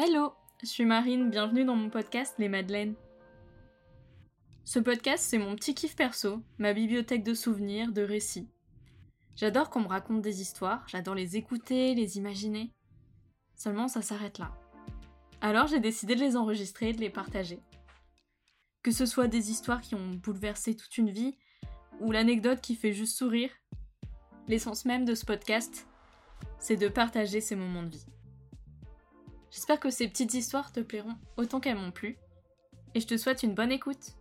Hello, je suis Marine, bienvenue dans mon podcast Les Madeleines. Ce podcast, c'est mon petit kiff perso, ma bibliothèque de souvenirs, de récits. J'adore qu'on me raconte des histoires, j'adore les écouter, les imaginer. Seulement, ça s'arrête là. Alors j'ai décidé de les enregistrer et de les partager. Que ce soit des histoires qui ont bouleversé toute une vie, ou l'anecdote qui fait juste sourire, l'essence même de ce podcast, c'est de partager ces moments de vie. J'espère que ces petites histoires te plairont autant qu'elles m'ont plu, et je te souhaite une bonne écoute.